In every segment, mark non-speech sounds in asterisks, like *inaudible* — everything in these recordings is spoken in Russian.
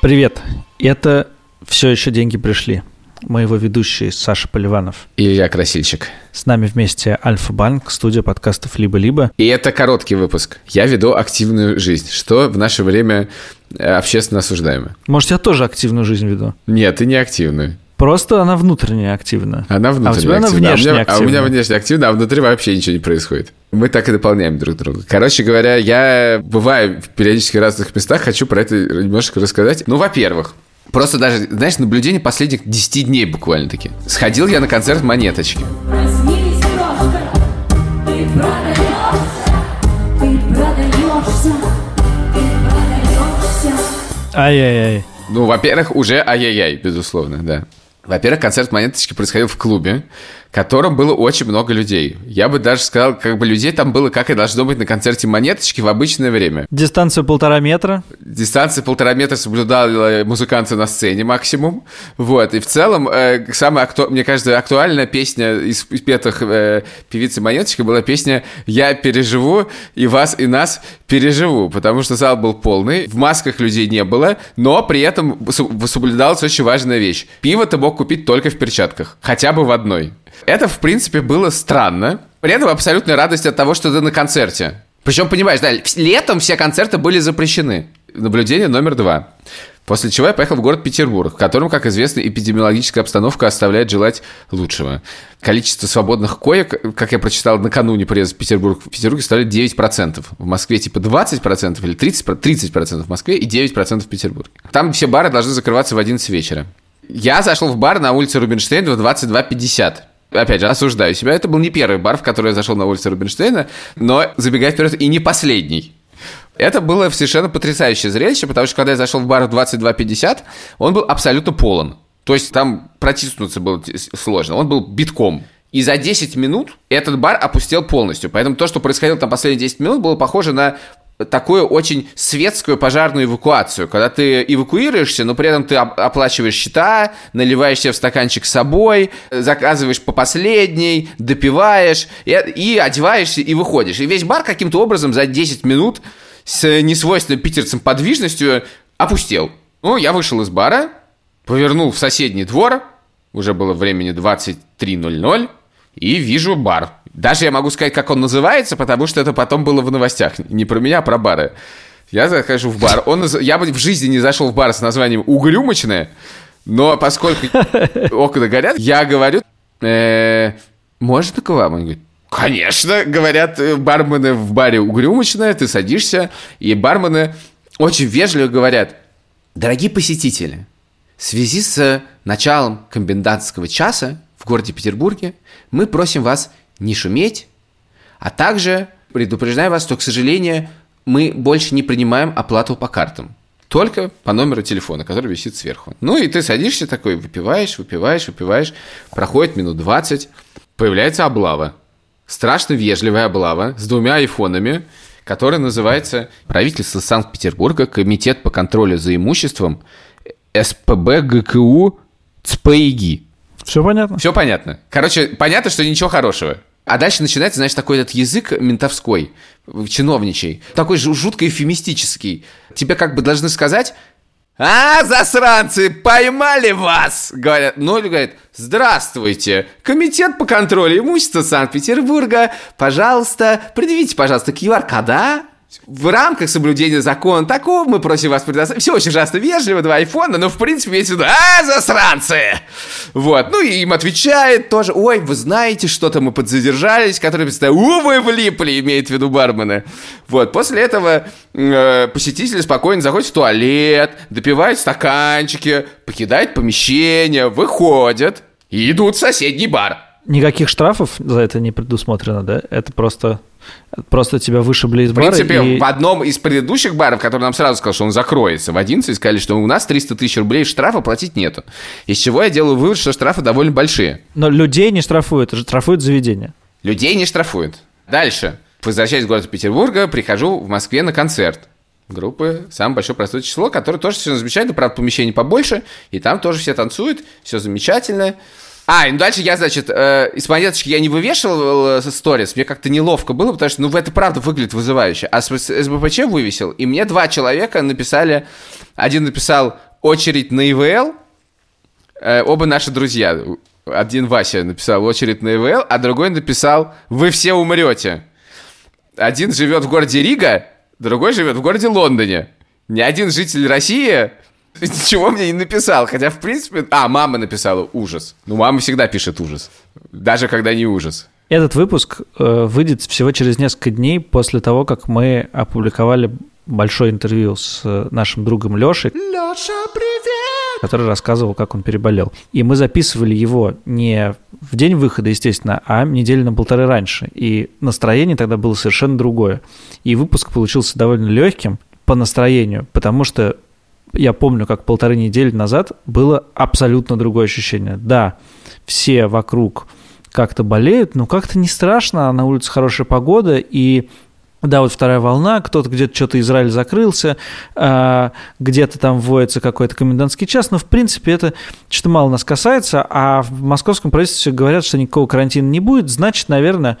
Привет. Это все еще деньги пришли. Мы его ведущие Саша Поливанов. И я Красильщик. С нами вместе Альфа-Банк, студия подкастов «Либо-либо». И это короткий выпуск. Я веду активную жизнь, что в наше время э, общественно осуждаемо. Может, я тоже активную жизнь веду? Нет, ты не активную. Просто она внутренне активна. Она внутренне а у тебя активна. она внешне а у, меня, активна. а у меня внешне активна, а внутри вообще ничего не происходит. Мы так и дополняем друг друга. Короче говоря, я бываю в периодически разных местах, хочу про это немножко рассказать. Ну, во-первых, Просто даже, знаешь, наблюдение последних 10 дней буквально таки. Сходил я на концерт «Монеточки». Проснись, крошка, ты продаешься, ты продаешься, ты продаешься. Ай-яй-яй. Ну, во-первых, уже ай-яй-яй, безусловно, да. Во-первых, концерт «Монеточки» происходил в клубе, котором было очень много людей. Я бы даже сказал, как бы людей там было, как и должно быть на концерте «Монеточки» в обычное время. Дистанцию полтора метра. Дистанция полтора метра соблюдали музыканты на сцене максимум. Вот. И в целом, э, самая, акту... мне кажется, актуальная песня из петых э, певицы Монеточки была песня «Я переживу, и вас, и нас переживу», потому что зал был полный, в масках людей не было, но при этом соблюдалась очень важная вещь. Пиво ты мог купить только в перчатках, хотя бы в одной. Это, в принципе, было странно. При этом абсолютная радость от того, что ты на концерте. Причем, понимаешь, да, летом все концерты были запрещены. Наблюдение номер два. После чего я поехал в город Петербург, в котором, как известно, эпидемиологическая обстановка оставляет желать лучшего. Количество свободных коек, как я прочитал накануне приезда в Петербург, в Петербурге составляет 9%. В Москве типа 20% или 30%, 30% в Москве и 9% в Петербурге. Там все бары должны закрываться в 11 вечера. Я зашел в бар на улице Рубинштейна в 22.50 опять же, осуждаю себя. Это был не первый бар, в который я зашел на улице Рубинштейна, но, забегая вперед, и не последний. Это было совершенно потрясающее зрелище, потому что когда я зашел в бар в 22.50, он был абсолютно полон. То есть там протиснуться было сложно. Он был битком. И за 10 минут этот бар опустел полностью. Поэтому то, что происходило там последние 10 минут, было похоже на такую очень светскую пожарную эвакуацию, когда ты эвакуируешься, но при этом ты оплачиваешь счета, наливаешь себе в стаканчик с собой, заказываешь по последней, допиваешь и, и одеваешься и выходишь. И весь бар каким-то образом за 10 минут с несвойственной питерцам подвижностью опустел. Ну, я вышел из бара, повернул в соседний двор, уже было времени 23.00, и вижу бар. Даже я могу сказать, как он называется, потому что это потом было в новостях. Не про меня, а про бары. Я захожу в бар. Он, я бы в жизни не зашел в бар с названием «Угрюмочная», но поскольку *laughs* окна горят, я говорю, «Э, можно к вам? Он говорит, Конечно, говорят э, бармены в баре угрюмочная, ты садишься, и бармены очень вежливо говорят, дорогие посетители, в связи с началом комендантского часа в городе Петербурге мы просим вас не шуметь, а также предупреждаем вас, что, к сожалению, мы больше не принимаем оплату по картам. Только по номеру телефона, который висит сверху. Ну и ты садишься такой, выпиваешь, выпиваешь, выпиваешь. Проходит минут 20, появляется облава. Страшно вежливая облава с двумя айфонами, которая называется правительство Санкт-Петербурга, Комитет по контролю за имуществом, СПБ ГКУ ЦПИГИ. Все понятно? Все понятно. Короче, понятно, что ничего хорошего. А дальше начинается, знаешь, такой этот язык ментовской, чиновничий, такой жутко эфемистический. Тебе как бы должны сказать, а, засранцы, поймали вас! Говорят, ну, говорит, здравствуйте, комитет по контролю имущества Санкт-Петербурга, пожалуйста, предъявите, пожалуйста, QR-кода, в рамках соблюдения закона такого мы просим вас предоставить. Все очень ужасно вежливо, два айфона, но в принципе имеется в виду, а, засранцы! Вот, ну и им отвечает тоже, ой, вы знаете, что-то мы подзадержались, которые представляют, у, вы влипли, имеет в виду бармены. Вот, после этого э, посетители спокойно заходят в туалет, допивают стаканчики, покидают помещение, выходят и идут в соседний бар. Никаких штрафов за это не предусмотрено, да? Это просто, просто тебя вышибли из В бара принципе, и... в одном из предыдущих баров, который нам сразу сказал, что он закроется, в 11 сказали, что у нас 300 тысяч рублей штрафа платить нету. Из чего я делаю вывод, что штрафы довольно большие. Но людей не штрафуют, штрафуют заведение. Людей не штрафуют. Дальше. Возвращаясь в город Петербурга, прихожу в Москве на концерт группы «Самое большое простое число», которое тоже все замечательно, правда, помещение побольше, и там тоже все танцуют, все замечательно. А, ну дальше я, значит, э, из монеточки я не вывешивал э, сторис, мне как-то неловко было, потому что, ну, это правда выглядит вызывающе. А с СБПЧ вывесил, и мне два человека написали, один написал «очередь на ИВЛ», э, оба наши друзья. Один Вася написал «очередь на ИВЛ», а другой написал «вы все умрете». Один живет в городе Рига, другой живет в городе Лондоне. Ни один житель России Ничего мне не написал, хотя, в принципе... А, мама написала ужас. Ну, мама всегда пишет ужас, даже когда не ужас. Этот выпуск э, выйдет всего через несколько дней после того, как мы опубликовали большое интервью с э, нашим другом Лешей. Леша, привет! Который рассказывал, как он переболел. И мы записывали его не в день выхода, естественно, а недели на полторы раньше. И настроение тогда было совершенно другое. И выпуск получился довольно легким по настроению, потому что я помню, как полторы недели назад было абсолютно другое ощущение. Да, все вокруг как-то болеют, но как-то не страшно, на улице хорошая погода, и да, вот вторая волна, кто-то где-то что-то Израиль закрылся, а, где-то там вводится какой-то комендантский час, но в принципе это что-то мало нас касается, а в московском правительстве говорят, что никакого карантина не будет, значит, наверное,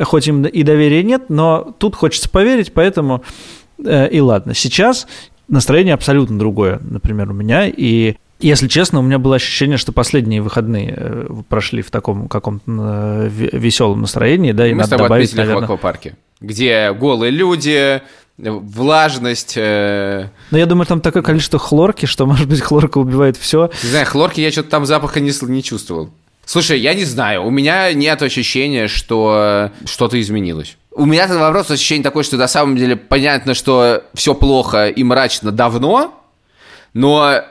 хоть им и доверия нет, но тут хочется поверить, поэтому э, и ладно. Сейчас настроение абсолютно другое, например, у меня. И если честно, у меня было ощущение, что последние выходные э, прошли в таком каком-то э, веселом настроении, да, и Мы надо с тобой добавить, наверное... в аквапарке, где голые люди, влажность. Э... Но я думаю, там такое количество хлорки, что, может быть, хлорка убивает все. Не знаю, хлорки я что-то там запаха не, не чувствовал. Слушай, я не знаю, у меня нет ощущения, что что-то изменилось. У меня этот вопрос ощущение такое, что на самом деле понятно, что все плохо и мрачно давно, но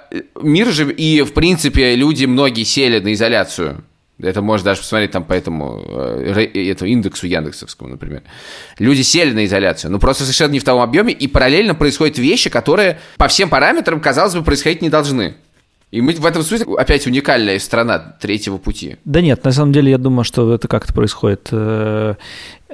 мир же и, в принципе, люди многие сели на изоляцию. Это можно даже посмотреть там по этому, э, этому индексу Яндексовскому, например. Люди сели на изоляцию, но просто совершенно не в том объеме, и параллельно происходят вещи, которые по всем параметрам, казалось бы, происходить не должны. И мы в этом смысле опять уникальная страна третьего пути. Да нет, на самом деле я думаю, что это как-то происходит э,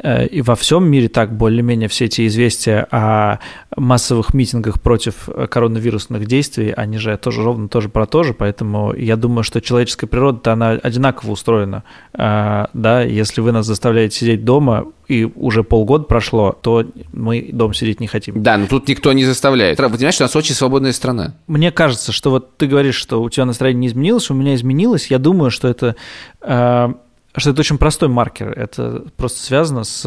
и во всем мире так более-менее все эти известия о массовых митингах против коронавирусных действий, они же тоже ровно тоже про то же, поэтому я думаю, что человеческая природа, она одинаково устроена, э, да, если вы нас заставляете сидеть дома, и уже полгода прошло, то мы дома сидеть не хотим. Да, но тут никто не заставляет. Вы понимаете, что у нас очень свободная страна. Мне кажется, что вот ты говоришь, что у тебя настроение не изменилось, у меня изменилось. Я думаю, что это э, что это очень простой маркер. Это просто связано с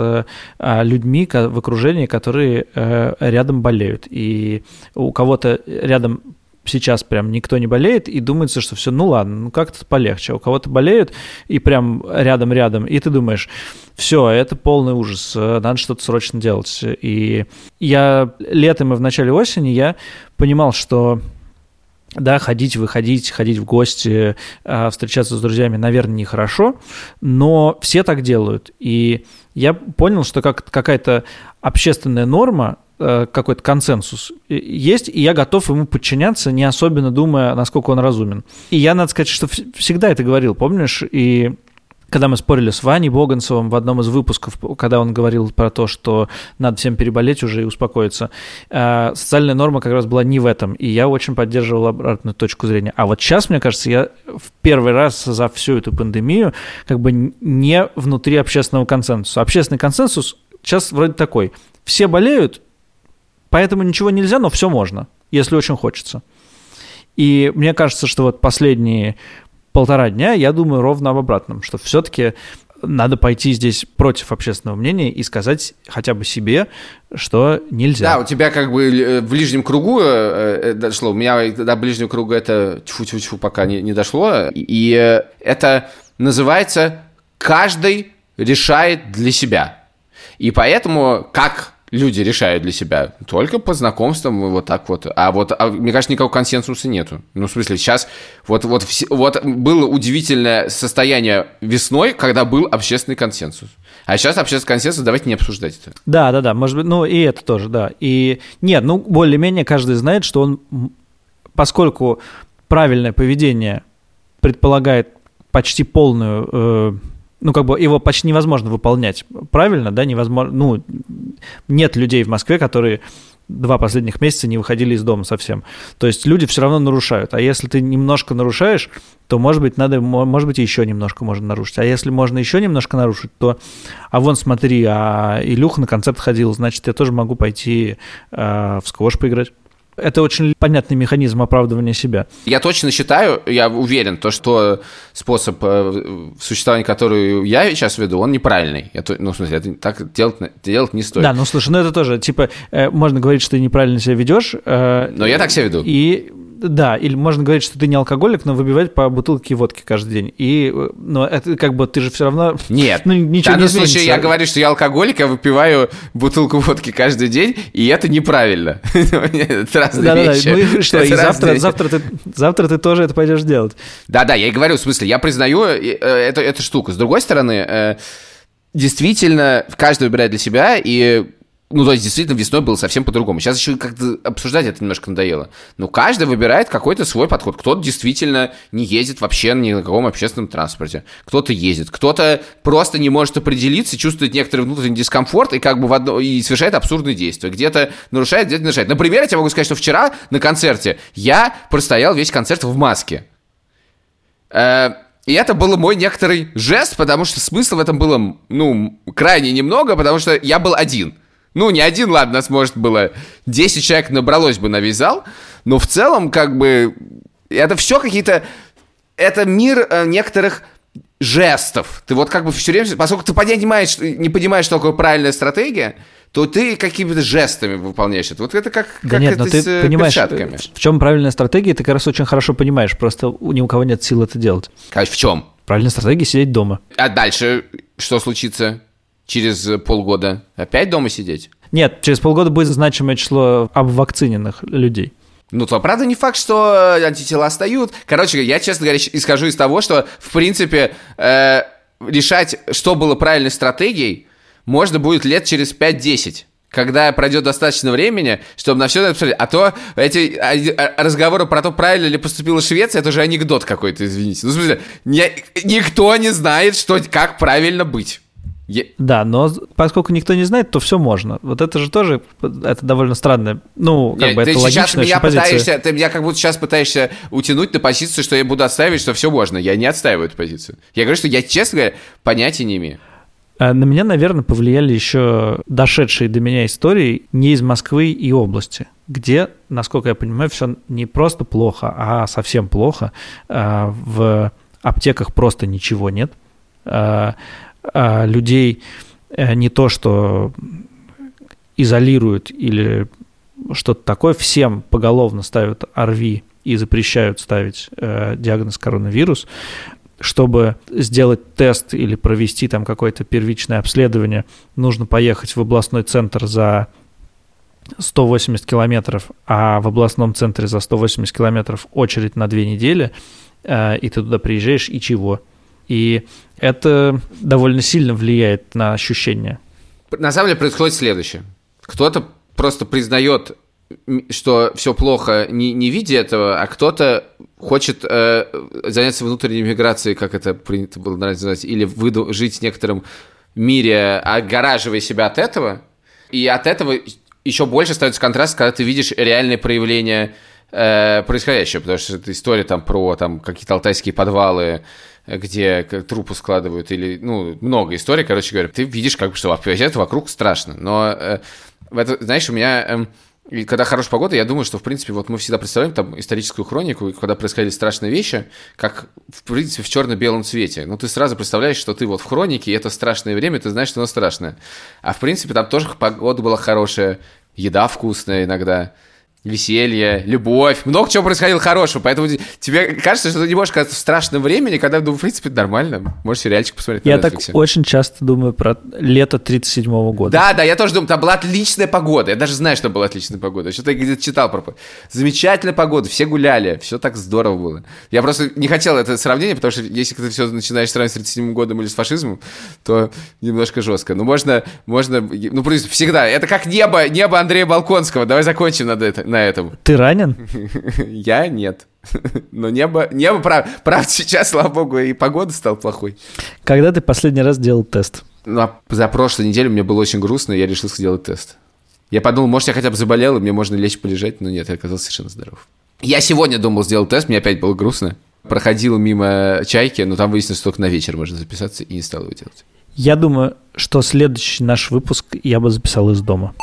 э, людьми в окружении, которые э, рядом болеют. И у кого-то рядом сейчас прям никто не болеет, и думается, что все, ну ладно, ну как-то полегче. У кого-то болеют, и прям рядом-рядом, и ты думаешь, все, это полный ужас, надо что-то срочно делать. И я летом и в начале осени я понимал, что да, ходить, выходить, ходить в гости, а, встречаться с друзьями, наверное, нехорошо, но все так делают. И я понял, что как какая-то общественная норма, Э, какой-то консенсус есть, и я готов ему подчиняться, не особенно думая, насколько он разумен. И я, надо сказать, что всегда это говорил, помнишь? И когда мы спорили с Ваней Боганцевым в одном из выпусков, когда он говорил про то, что надо всем переболеть уже и успокоиться, э, социальная норма как раз была не в этом, и я очень поддерживал обратную точку зрения. А вот сейчас, мне кажется, я в первый раз за всю эту пандемию как бы не внутри общественного консенсуса. Общественный консенсус сейчас вроде такой. Все болеют, Поэтому ничего нельзя, но все можно, если очень хочется. И мне кажется, что вот последние полтора дня я думаю ровно об обратном, что все-таки надо пойти здесь против общественного мнения и сказать хотя бы себе, что нельзя. Да, у тебя как бы э, в ближнем кругу э, э, дошло. У меня до ближнего круга это тьфу-тьфу-тьфу пока не, не дошло. И это называется «каждый решает для себя». И поэтому, как люди решают для себя только по знакомствам вот так вот. А вот, а, мне кажется, никакого консенсуса нету. Ну, в смысле, сейчас вот, вот, вот было удивительное состояние весной, когда был общественный консенсус. А сейчас общественный консенсус, давайте не обсуждать это. Да, да, да, может быть, ну и это тоже, да. И нет, ну, более-менее каждый знает, что он, поскольку правильное поведение предполагает почти полную э, ну, как бы его почти невозможно выполнять. Правильно, да, невозможно. Ну, нет людей в Москве, которые два последних месяца не выходили из дома совсем. То есть люди все равно нарушают. А если ты немножко нарушаешь, то, может быть, надо, может быть, еще немножко можно нарушить. А если можно еще немножко нарушить, то, а вон смотри, а Илюха на концерт ходил, значит, я тоже могу пойти э, в сквош поиграть. Это очень понятный механизм оправдывания себя. Я точно считаю, я уверен, то, что способ э, существования, который я сейчас веду, он неправильный. Я, ну, в смысле, это так делать, делать не стоит. Да, ну слушай, ну это тоже, типа, э, можно говорить, что ты неправильно себя ведешь. Э, Но я так себя веду. И да, или можно говорить, что ты не алкоголик, но выбивать по бутылке водки каждый день. И, ну, это как бы ты же все равно... Нет, ну, ничего в данном не случае я говорю, что я алкоголик, я выпиваю бутылку водки каждый день, и это неправильно. *laughs* это разные да, вещи. Да, да. Ну и что, и завтра, завтра, ты, завтра ты тоже это пойдешь делать. Да-да, я и говорю, в смысле, я признаю эту, эту штуку. С другой стороны, э, действительно, каждый выбирает для себя, и ну, то есть, действительно, весной было совсем по-другому. Сейчас еще как-то обсуждать это немножко надоело. Но каждый выбирает какой-то свой подход. Кто-то действительно не ездит вообще ни на каком общественном транспорте. Кто-то ездит. Кто-то просто не может определиться, чувствует некоторый внутренний дискомфорт и как бы в одно... и совершает абсурдные действия. Где-то нарушает, где-то нарушает. Например, я тебе могу сказать, что вчера на концерте я простоял весь концерт в маске. Э, и это был мой некоторый жест, потому что смысла в этом было, ну, крайне немного, потому что я был один – ну, не один, ладно, нас, может, было 10 человек набралось бы на весь зал, но в целом, как бы, это все какие-то... Это мир э, некоторых жестов. Ты вот как бы все время, поскольку ты понимаешь, не понимаешь, что такое правильная стратегия, то ты какими-то жестами выполняешь это. Вот это как, да как нет, это но ты с э, понимаешь, перчатками. В чем правильная стратегия, ты как раз очень хорошо понимаешь, просто ни у кого нет сил это делать. А в чем? Правильная стратегия сидеть дома. А дальше что случится? Через полгода опять дома сидеть? Нет, через полгода будет значимое число обвакциненных людей. Ну, то, правда, не факт, что антитела остают. Короче, я, честно говоря, исхожу из того, что, в принципе, э, решать, что было правильной стратегией, можно будет лет через 5-10 когда пройдет достаточно времени, чтобы на все это посмотреть. А то эти а, а, разговоры про то, правильно ли поступила Швеция, это уже анекдот какой-то, извините. Ну, в смысле, не, никто не знает, что, как правильно быть. Е... Да, но поскольку никто не знает, то все можно. Вот это же тоже, это довольно странно. Ну, как Нет, бы ты это сейчас меня позиция. пытаешься, ты меня как будто сейчас пытаешься утянуть на позицию, что я буду отстаивать, что все можно. Я не отстаиваю эту позицию. Я говорю, что я, честно говоря, понятия не имею. А на меня, наверное, повлияли еще дошедшие до меня истории не из Москвы и области, где, насколько я понимаю, все не просто плохо, а совсем плохо. А, в аптеках просто ничего нет а людей э, не то, что изолируют или что-то такое, всем поголовно ставят ОРВИ и запрещают ставить э, диагноз коронавирус, чтобы сделать тест или провести там какое-то первичное обследование, нужно поехать в областной центр за 180 километров, а в областном центре за 180 километров очередь на две недели, э, и ты туда приезжаешь, и чего? И это довольно сильно влияет на ощущения. На самом деле происходит следующее. Кто-то просто признает, что все плохо, не, не видя этого, а кто-то хочет э, заняться внутренней миграцией, как это принято было называть, или выду, жить в некотором мире, огораживая себя от этого. И от этого еще больше становится контраст, когда ты видишь реальные проявления э, происходящего, потому что это история там про там, какие-то алтайские подвалы, где трупы складывают, или, ну, много историй, короче говоря, ты видишь, как бы, что это вокруг страшно. Но, э, это, знаешь, у меня... Э, и когда хорошая погода, я думаю, что, в принципе, вот мы всегда представляем там историческую хронику, когда происходили страшные вещи, как, в принципе, в черно-белом цвете. Ну, ты сразу представляешь, что ты вот в хронике, и это страшное время, ты знаешь, что оно страшное. А, в принципе, там тоже погода была хорошая, еда вкусная иногда, веселье, любовь, много чего происходило хорошего, поэтому тебе кажется, что ты не можешь казаться в страшном времени, когда, ну, в принципе, нормально, можешь сериальчик посмотреть Я так очень часто думаю про лето 37 -го года. Да, да, я тоже думаю, там была отличная погода, я даже знаю, что была отличная погода, что-то я где-то читал про замечательная погода, все гуляли, все так здорово было. Я просто не хотел это сравнение, потому что если ты все начинаешь сравнивать с 37 годом или с фашизмом, то немножко жестко. Ну, можно, можно, ну, всегда, это как небо, небо Андрея Балконского, давай закончим над это, на этом. Ты ранен? *laughs* Я нет. *laughs* Но небо, небо, прав, правда, сейчас, слава богу, и погода стала плохой. Когда ты последний раз делал тест? Ну, а за прошлую неделю мне было очень грустно, и я решил сделать тест. Я подумал, может, я хотя бы заболел, и мне можно лечь полежать, но нет, я оказался совершенно здоров. Я сегодня думал сделать тест, мне опять было грустно. Проходил мимо чайки, но там выяснилось, что только на вечер можно записаться, и не стал его делать. Я думаю, что следующий наш выпуск я бы записал из дома.